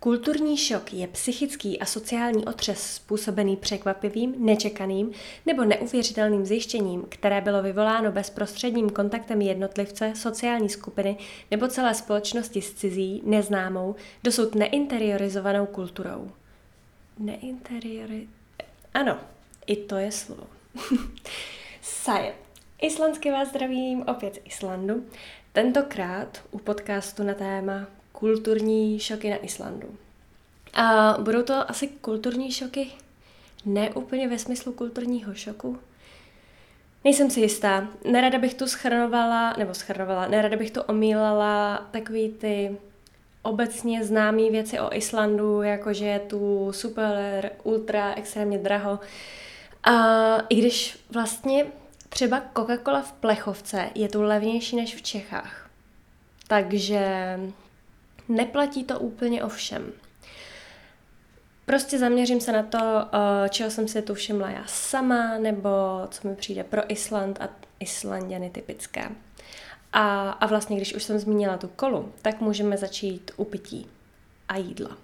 Kulturní šok je psychický a sociální otřes způsobený překvapivým, nečekaným nebo neuvěřitelným zjištěním, které bylo vyvoláno bezprostředním kontaktem jednotlivce, sociální skupiny nebo celé společnosti s cizí, neznámou, dosud neinteriorizovanou kulturou. Neinteriori... Ano, i to je slovo. Saje. Islandsky vás zdravím opět z Islandu. Tentokrát u podcastu na téma kulturní šoky na Islandu. A budou to asi kulturní šoky, ne úplně ve smyslu kulturního šoku. Nejsem si jistá. Nerada bych tu schrnovala, nebo schrnovala, nerada bych tu omílala takový ty obecně známé věci o Islandu, jakože je tu super, ultra, extrémně draho. A i když vlastně třeba Coca-Cola v plechovce je tu levnější než v Čechách. Takže Neplatí to úplně o všem. Prostě zaměřím se na to, eh, čeho jsem si tu všimla já sama, nebo co mi přijde pro Island a Islandiany typické. A, a vlastně, když už jsem zmínila tu kolu, tak můžeme začít u pití a jídla.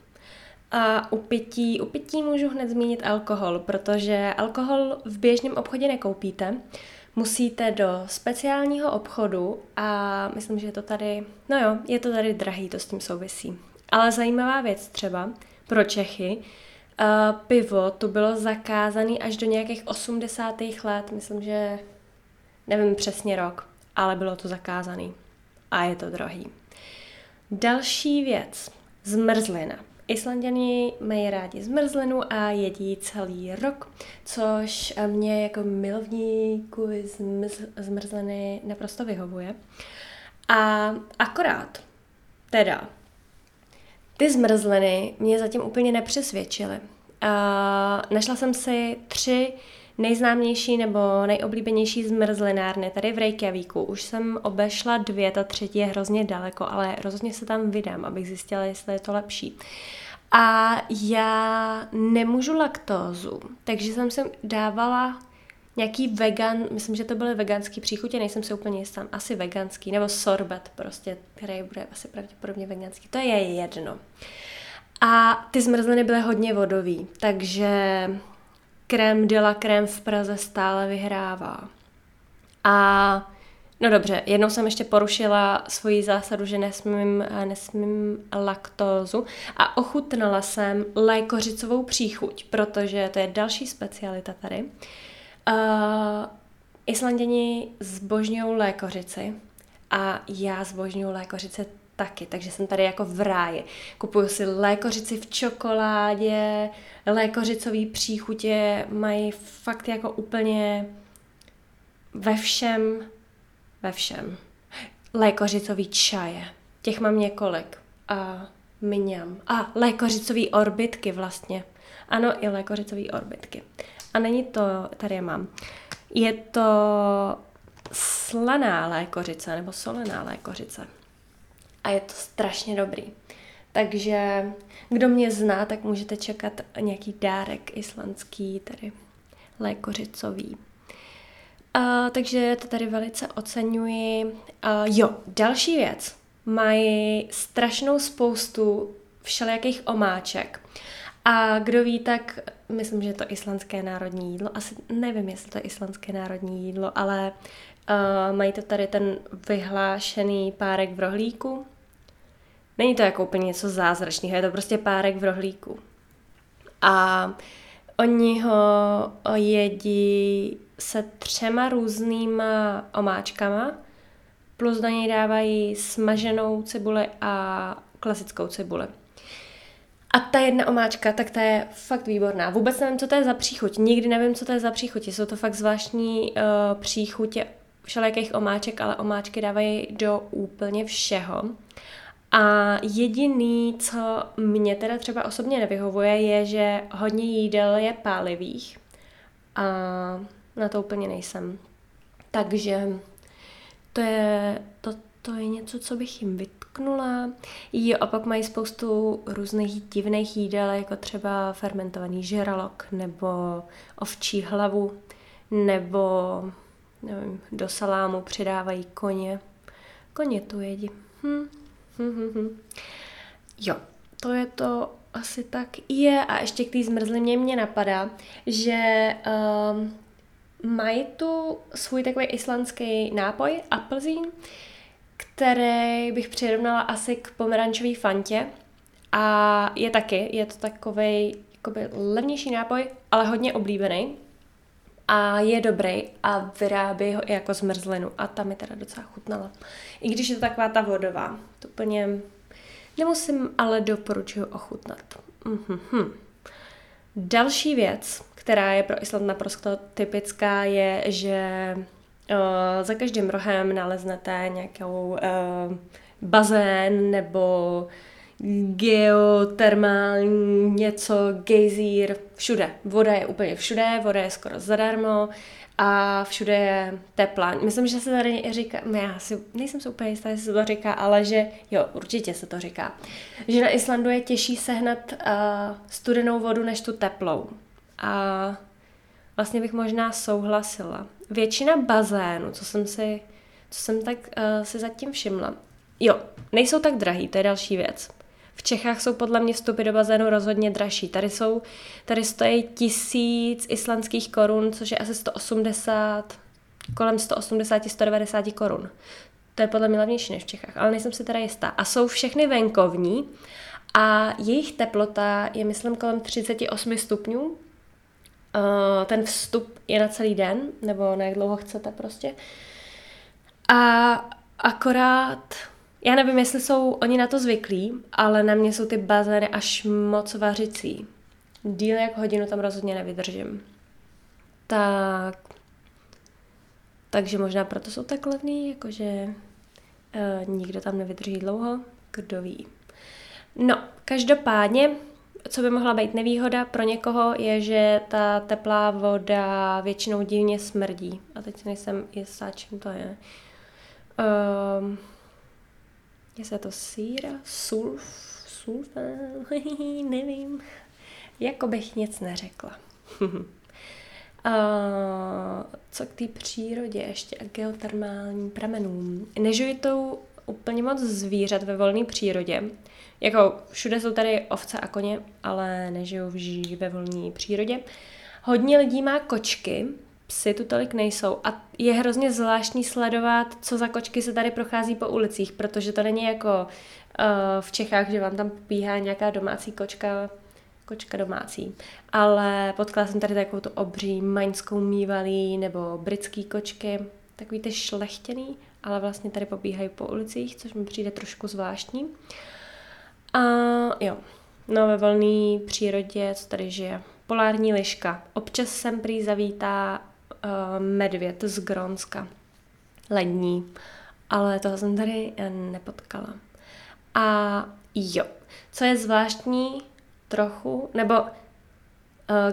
A u pití, u pití můžu hned zmínit alkohol, protože alkohol v běžném obchodě nekoupíte, musíte do speciálního obchodu a myslím, že je to tady, no jo, je to tady drahý, to s tím souvisí. Ale zajímavá věc třeba pro Čechy, uh, pivo tu bylo zakázané až do nějakých 80. let, myslím, že nevím přesně rok, ale bylo to zakázané a je to drahý. Další věc, zmrzlina. Islanděni mají rádi zmrzlinu a jedí celý rok, což mě jako milovníku zmrzliny naprosto vyhovuje. A akorát, teda, ty zmrzliny mě zatím úplně nepřesvědčily. A našla jsem si tři nejznámější nebo nejoblíbenější zmrzlinárny tady v Reykjavíku. Už jsem obešla dvě, ta třetí je hrozně daleko, ale rozhodně se tam vydám, abych zjistila, jestli je to lepší. A já nemůžu laktózu, takže jsem si dávala nějaký vegan, myslím, že to byly veganský příchutě, nejsem si úplně jistá, asi veganský, nebo sorbet prostě, který bude asi pravděpodobně veganský, to je jedno. A ty zmrzliny byly hodně vodový, takže krém de la krém v Praze stále vyhrává. A no dobře, jednou jsem ještě porušila svoji zásadu, že nesmím, nesmím laktózu a ochutnala jsem lékořicovou příchuť, protože to je další specialita tady. Uh, Islanděni zbožňují lékořici a já zbožňuji lékořice taky, takže jsem tady jako v ráji. Kupuju si lékořici v čokoládě, lékořicový příchutě mají fakt jako úplně ve všem, ve všem. Lékořicový čaje, těch mám několik. A mňam. A lékořicový orbitky vlastně. Ano, i lékořicový orbitky. A není to, tady je mám. Je to slaná lékořice nebo solená lékořice a je to strašně dobrý. Takže kdo mě zná, tak můžete čekat nějaký dárek islandský, tedy lékořicový. Uh, takže to tady velice oceňuji. Uh, jo, další věc. Mají strašnou spoustu všelijakých omáček. A kdo ví, tak myslím, že je to islandské národní jídlo. Asi nevím, jestli to je islandské národní jídlo, ale uh, mají to tady ten vyhlášený párek v rohlíku, Není to jako úplně něco zázračného, je to prostě párek v rohlíku. A oni ho jedí se třema různýma omáčkama, plus do něj dávají smaženou cibuli a klasickou cibuli. A ta jedna omáčka, tak ta je fakt výborná. Vůbec nevím, co to je za příchuť. Nikdy nevím, co to je za příchuť. Jsou to fakt zvláštní uh, příchutě všelijakých omáček, ale omáčky dávají do úplně všeho. A jediný, co mě teda třeba osobně nevyhovuje, je, že hodně jídel je pálivých. A na to úplně nejsem. Takže to je, to, to je něco, co bych jim vytknula. Jo, a pak mají spoustu různých divných jídel, jako třeba fermentovaný žralok, nebo ovčí hlavu, nebo nevím, do salámu přidávají koně. Koně tu jedí. Hm. Jo, to je to asi tak je. A ještě k té zmrzlině mě napadá, že um, mají tu svůj takový islandský nápoj, apelzín, který bych přirovnala asi k pomerančové fantě. A je taky, je to takový levnější nápoj, ale hodně oblíbený. A je dobrý a vyrábí ho i jako zmrzlinu. A ta mi teda docela chutnala. I když je to taková ta vodová. To úplně nemusím, ale doporučuji ochutnat. Mm-hmm. Další věc, která je pro Island naprosto typická, je, že uh, za každým rohem naleznete nějakou uh, bazén nebo geotermální něco, gejzír, všude. Voda je úplně všude, voda je skoro zadarmo a všude je teplá. Myslím, že se tady říká, no já si nejsem si úplně jistá, jestli se to říká, ale že jo, určitě se to říká, že na Islandu je těžší sehnat uh, studenou vodu než tu teplou. A vlastně bych možná souhlasila. Většina bazénů, co jsem si, co jsem tak uh, si zatím všimla, jo, nejsou tak drahý, to je další věc. V Čechách jsou podle mě vstupy do bazénu rozhodně dražší. Tady jsou, tady stojí tisíc islandských korun, což je asi 180, kolem 180-190 korun. To je podle mě levnější než v Čechách, ale nejsem si teda jistá. A jsou všechny venkovní a jejich teplota je, myslím, kolem 38 stupňů. Ten vstup je na celý den, nebo na jak dlouho chcete prostě. A akorát já nevím, jestli jsou oni na to zvyklí, ale na mě jsou ty bazény až moc vařicí. Díl jak hodinu tam rozhodně nevydržím. Tak... Takže možná proto jsou tak levný, jakože uh, nikdo tam nevydrží dlouho, kdo ví. No, každopádně, co by mohla být nevýhoda pro někoho, je, že ta teplá voda většinou divně smrdí. A teď nejsem jistá, čím to je. Jestli je to síra, sulf, sulfa, nevím. Jako bych nic neřekla. a co k té přírodě ještě a geotermálním pramenům. Nežuji to úplně moc zvířat ve volné přírodě. Jako všude jsou tady ovce a koně, ale nežiju v ve volné přírodě. Hodně lidí má kočky, psy tu tolik nejsou a je hrozně zvláštní sledovat, co za kočky se tady prochází po ulicích, protože to není jako uh, v Čechách, že vám tam pobíhá nějaká domácí kočka, kočka domácí. Ale potkala jsem tady takovou tu obří maňskou mývalí nebo britský kočky, takový ty šlechtěný, ale vlastně tady pobíhají po ulicích, což mi přijde trošku zvláštní. A jo, no ve volné přírodě, co tady žije, polární liška. Občas sem prý zavítá medvěd z Grónska. Lední. Ale toho jsem tady eh, nepotkala. A jo, co je zvláštní trochu, nebo uh,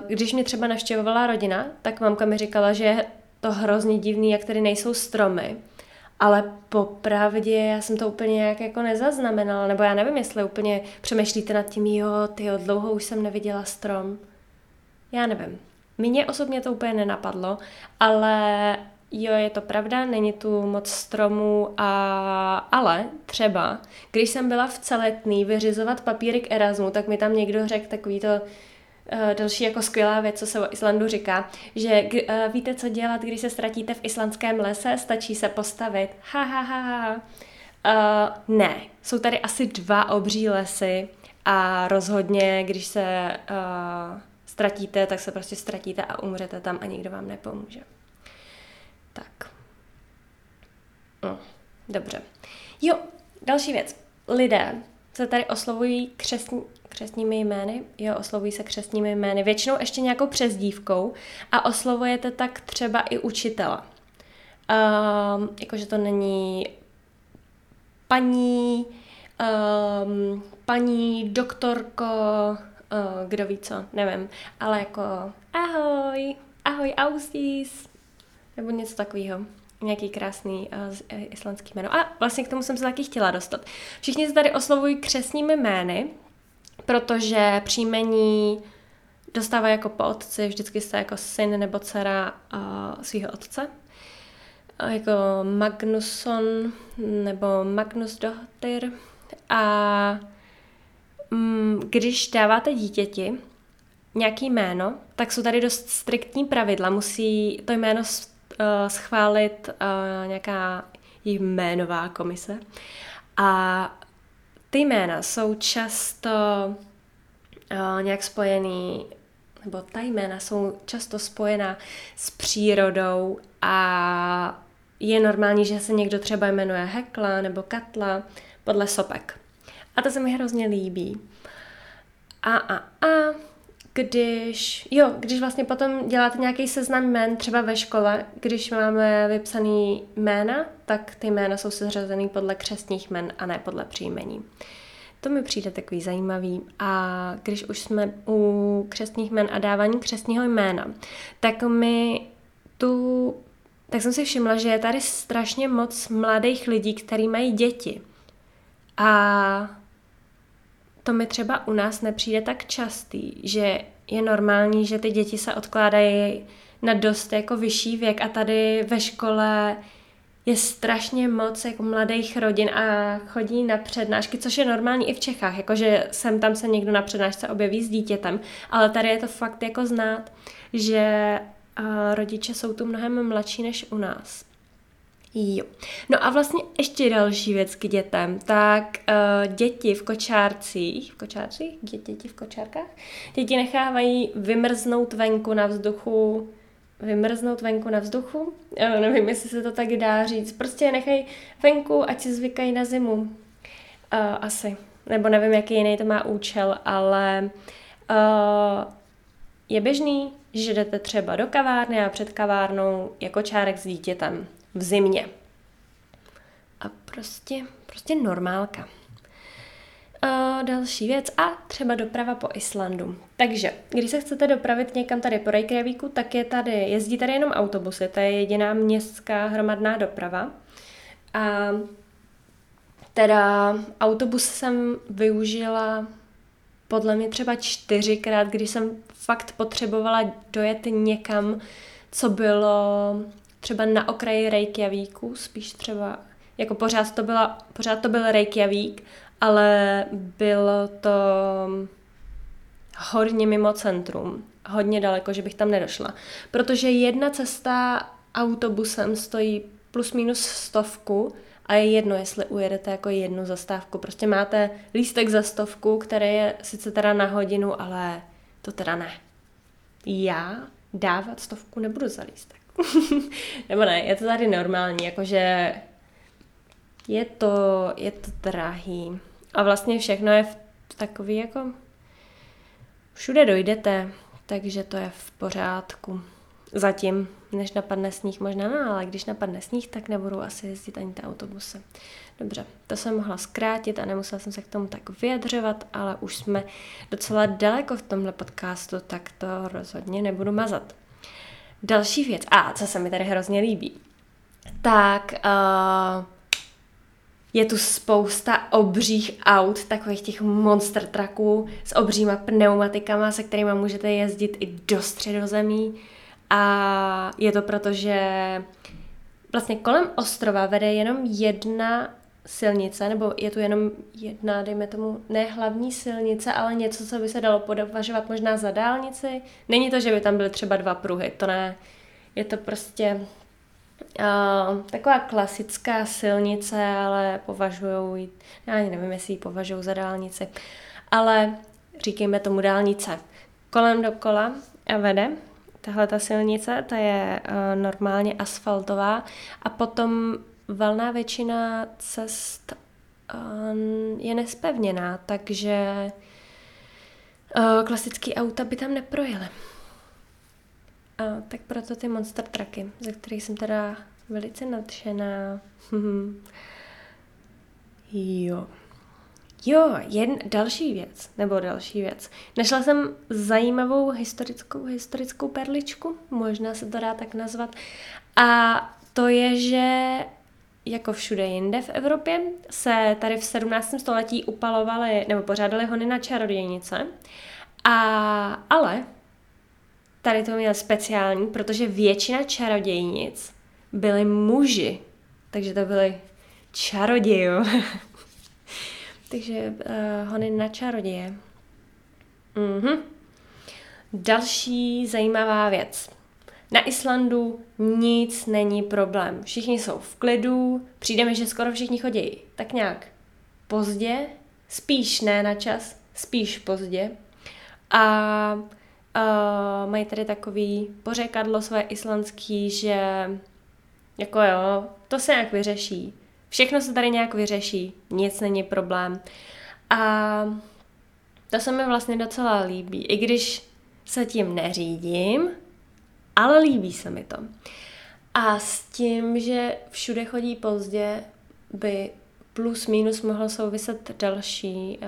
když mě třeba navštěvovala rodina, tak mamka mi říkala, že je to hrozně divný, jak tady nejsou stromy. Ale popravdě já jsem to úplně nějak jako nezaznamenala, nebo já nevím, jestli úplně přemýšlíte nad tím, jo, ty dlouho už jsem neviděla strom. Já nevím. Mně osobně to úplně nenapadlo, ale jo, je to pravda, není tu moc stromů, a... ale třeba, když jsem byla v celetný vyřizovat papírek Erasmu, tak mi tam někdo řekl takový to uh, další jako skvělá věc, co se o Islandu říká, že uh, víte, co dělat, když se ztratíte v islandském lese, stačí se postavit. Ha, ha, ha, ha. Uh, ne, jsou tady asi dva obří lesy a rozhodně, když se uh, ztratíte, tak se prostě ztratíte a umřete tam a nikdo vám nepomůže. Tak. No, dobře. Jo, další věc. Lidé se tady oslovují křesní, křesními jmény, jo, oslovují se křesními jmény, většinou ještě nějakou přezdívkou a oslovujete tak třeba i učitela. Um, jakože to není paní, um, paní doktorko, kdo ví co, nevím, ale jako ahoj, ahoj Austis, nebo něco takového. Nějaký krásný uh, islandský jméno. A vlastně k tomu jsem se taky chtěla dostat. Všichni se tady oslovují křesními jmény, protože příjmení dostává jako po otci, vždycky se jako syn nebo dcera uh, svého otce. Uh, jako Magnusson nebo Magnus Dohtyr. A když dáváte dítěti nějaký jméno, tak jsou tady dost striktní pravidla. Musí to jméno uh, schválit uh, nějaká jménová komise. A ty jména jsou často uh, nějak spojený, nebo ta jména jsou často spojená s přírodou a je normální, že se někdo třeba jmenuje Hekla nebo Katla podle sopek. A to se mi hrozně líbí. A, a, a, když, jo, když vlastně potom děláte nějaký seznam jmén, třeba ve škole, když máme vypsaný jména, tak ty jména jsou seřazený podle křestních jmen a ne podle příjmení. To mi přijde takový zajímavý. A když už jsme u křestních jmen a dávání křestního jména, tak mi tu, tak jsem si všimla, že je tady strašně moc mladých lidí, kteří mají děti. A to mi třeba u nás nepřijde tak častý, že je normální, že ty děti se odkládají na dost jako vyšší věk a tady ve škole je strašně moc jako mladých rodin a chodí na přednášky, což je normální i v Čechách, jakože sem tam se někdo na přednášce objeví s dítětem, ale tady je to fakt jako znát, že uh, rodiče jsou tu mnohem mladší než u nás. Jo. No a vlastně ještě další věc k dětem. Tak uh, děti v kočárcích, v kočárcích? Děti v kočárkách? Děti nechávají vymrznout venku na vzduchu vymrznout venku na vzduchu. Uh, nevím, jestli se to tak dá říct. Prostě nechají venku, ať si zvykají na zimu. Uh, asi. Nebo nevím, jaký jiný to má účel, ale uh, je běžný, že jdete třeba do kavárny a před kavárnou jako čárek s dítětem v zimě. A prostě, prostě normálka. A další věc a třeba doprava po Islandu. Takže, když se chcete dopravit někam tady po Reykjavíku, tak je tady, jezdí tady jenom autobusy, to je jediná městská hromadná doprava. A teda autobus jsem využila podle mě třeba čtyřikrát, když jsem fakt potřebovala dojet někam, co bylo třeba na okraji Reykjavíku, spíš třeba, jako pořád to, byla, pořád to byl Reykjavík, ale bylo to hodně mimo centrum, hodně daleko, že bych tam nedošla. Protože jedna cesta autobusem stojí plus minus stovku a je jedno, jestli ujedete jako jednu zastávku. Prostě máte lístek za stovku, který je sice teda na hodinu, ale to teda ne. Já dávat stovku nebudu za lístek. Nebo ne, je to tady normální, jakože je to, je to drahý. A vlastně všechno je v takový jako všude dojdete, takže to je v pořádku. Zatím, než napadne sníh, možná no, ale když napadne sníh, tak nebudu asi jezdit ani ty autobusy. Dobře, to jsem mohla zkrátit a nemusela jsem se k tomu tak vyjadřovat, ale už jsme docela daleko v tomhle podcastu, tak to rozhodně nebudu mazat. Další věc, a co se mi tady hrozně líbí, tak uh, je tu spousta obřích aut, takových těch monster trucků s obříma pneumatikama, se kterými můžete jezdit i do středozemí. A je to proto, že vlastně kolem ostrova vede jenom jedna silnice, nebo je tu jenom jedna, dejme tomu, ne hlavní silnice, ale něco, co by se dalo považovat možná za dálnici. Není to, že by tam byly třeba dva pruhy, to ne. Je to prostě uh, taková klasická silnice, ale považují já ani nevím, jestli ji považují za dálnici, ale říkejme tomu dálnice. Kolem dokola a vede tahle ta silnice, ta je uh, normálně asfaltová a potom valná většina cest uh, je nespevněná, takže uh, klasický auta by tam neprojely. Uh, tak proto ty monster trucky, ze kterých jsem teda velice nadšená. jo. Jo, jen další věc, nebo další věc. Našla jsem zajímavou historickou, historickou perličku, možná se to dá tak nazvat. A to je, že jako všude jinde v Evropě, se tady v 17. století upalovaly nebo pořádaly hony na čarodějnice. A, ale tady to měl speciální, protože většina čarodějnic byly muži. Takže to byly čarodějů. Takže uh, hony na čaroděje. Mhm. Další zajímavá věc. Na Islandu nic není problém. Všichni jsou v klidu, přijde mi, že skoro všichni chodí tak nějak pozdě, spíš ne na čas, spíš pozdě. A uh, mají tady takový pořekadlo své islandský, že jako jo, to se nějak vyřeší. Všechno se tady nějak vyřeší, nic není problém. A to se mi vlastně docela líbí, i když se tím neřídím, ale líbí se mi to. A s tím, že všude chodí pozdě, by plus minus mohlo souviset další, eh,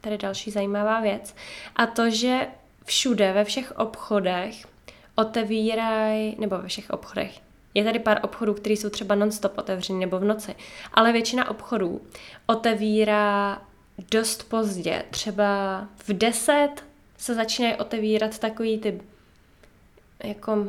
tady další zajímavá věc. A to, že všude, ve všech obchodech otevírají, nebo ve všech obchodech, je tady pár obchodů, které jsou třeba non-stop otevřené nebo v noci, ale většina obchodů otevírá dost pozdě. Třeba v 10 se začínají otevírat takový ty jako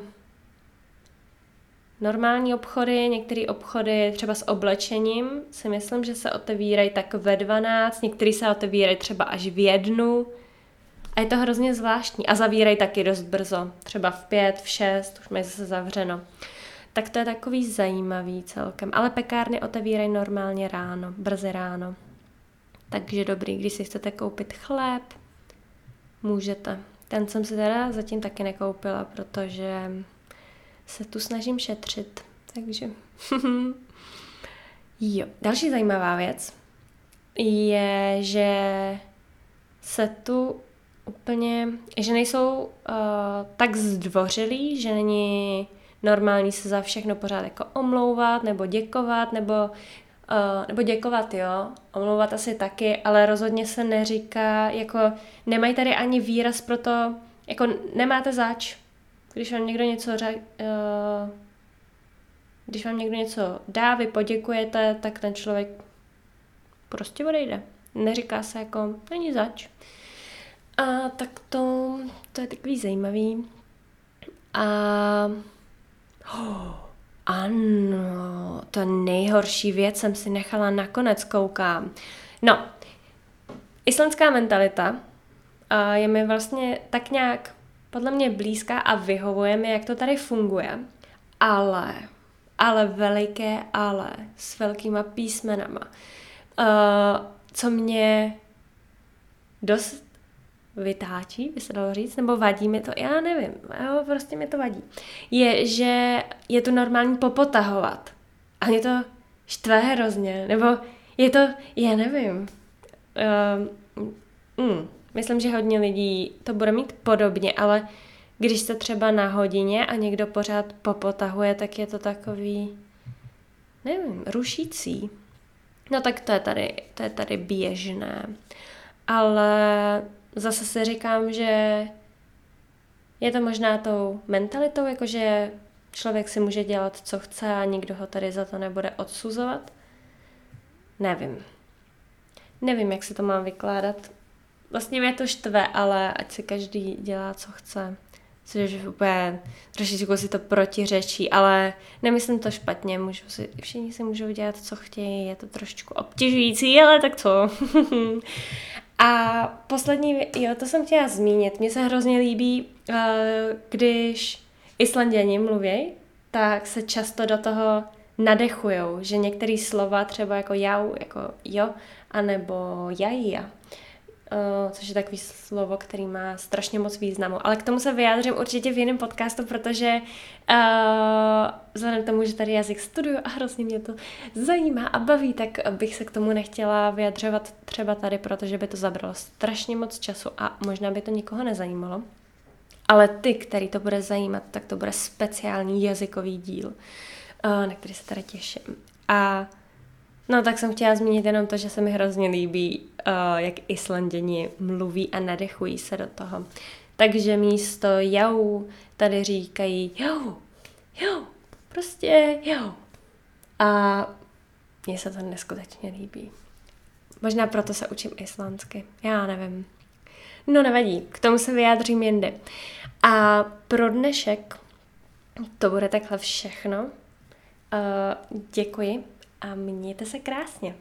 normální obchody, některé obchody třeba s oblečením si myslím, že se otevírají tak ve 12, některé se otevírají třeba až v jednu. A je to hrozně zvláštní. A zavírají taky dost brzo. Třeba v pět, v šest, už mají zase zavřeno. Tak to je takový zajímavý celkem. Ale pekárny otevírají normálně ráno, brzy ráno. Takže dobrý, když si chcete koupit chléb, můžete. Ten jsem si teda zatím taky nekoupila, protože se tu snažím šetřit. Takže jo. Další zajímavá věc je, že se tu úplně, že nejsou uh, tak zdvořilí, že není normální se za všechno pořád jako omlouvat nebo děkovat, nebo, uh, nebo děkovat, jo, omlouvat asi taky, ale rozhodně se neříká, jako nemají tady ani výraz pro to, jako nemáte zač, když vám někdo něco řek, uh, když vám někdo něco dá, vy poděkujete, tak ten člověk prostě odejde. Neříká se jako, není zač. A tak to, to je takový zajímavý. A Oh, ano, to nejhorší věc jsem si nechala nakonec koukám. No, islandská mentalita je mi vlastně tak nějak podle mě blízká a vyhovuje mi, jak to tady funguje. Ale, ale veliké ale, s velkýma písmenama. Uh, co mě dost vytáčí, by se dalo říct, nebo vadí mi to, já nevím, jo, prostě mi to vadí, je, že je to normální popotahovat. A mě to štve hrozně, nebo je to, já nevím. Uh, mm, myslím, že hodně lidí to bude mít podobně, ale když jste třeba na hodině a někdo pořád popotahuje, tak je to takový, nevím, rušící. No tak to je tady, to je tady běžné. Ale zase si říkám, že je to možná tou mentalitou, jakože člověk si může dělat, co chce a nikdo ho tady za to nebude odsuzovat. Nevím. Nevím, jak se to mám vykládat. Vlastně mě to štve, ale ať si každý dělá, co chce. Což je úplně trošičku si to protiřečí, ale nemyslím to špatně, můžu si, všichni si můžou dělat, co chtějí, je to trošičku obtěžující, ale tak co. A poslední, jo, to jsem chtěla zmínit. Mně se hrozně líbí, uh, když Islanděni mluví, tak se často do toho nadechujou, že některé slova třeba jako jau, jako jo, anebo jaja, Uh, což je takový slovo, který má strašně moc významu. Ale k tomu se vyjádřím určitě v jiném podcastu, protože uh, vzhledem k tomu, že tady jazyk studuju a hrozně mě to zajímá a baví, tak bych se k tomu nechtěla vyjadřovat třeba tady, protože by to zabralo strašně moc času a možná by to nikoho nezajímalo. Ale ty, který to bude zajímat, tak to bude speciální jazykový díl, uh, na který se tady těším. A No tak jsem chtěla zmínit jenom to, že se mi hrozně líbí, uh, jak Islanděni mluví a nadechují se do toho. Takže místo jau tady říkají jau, jau, prostě jau. A mně se to neskutečně líbí. Možná proto se učím islandsky. Já nevím. No nevadí, k tomu se vyjádřím jindy. A pro dnešek to bude takhle všechno. Uh, děkuji a mějte se krásně.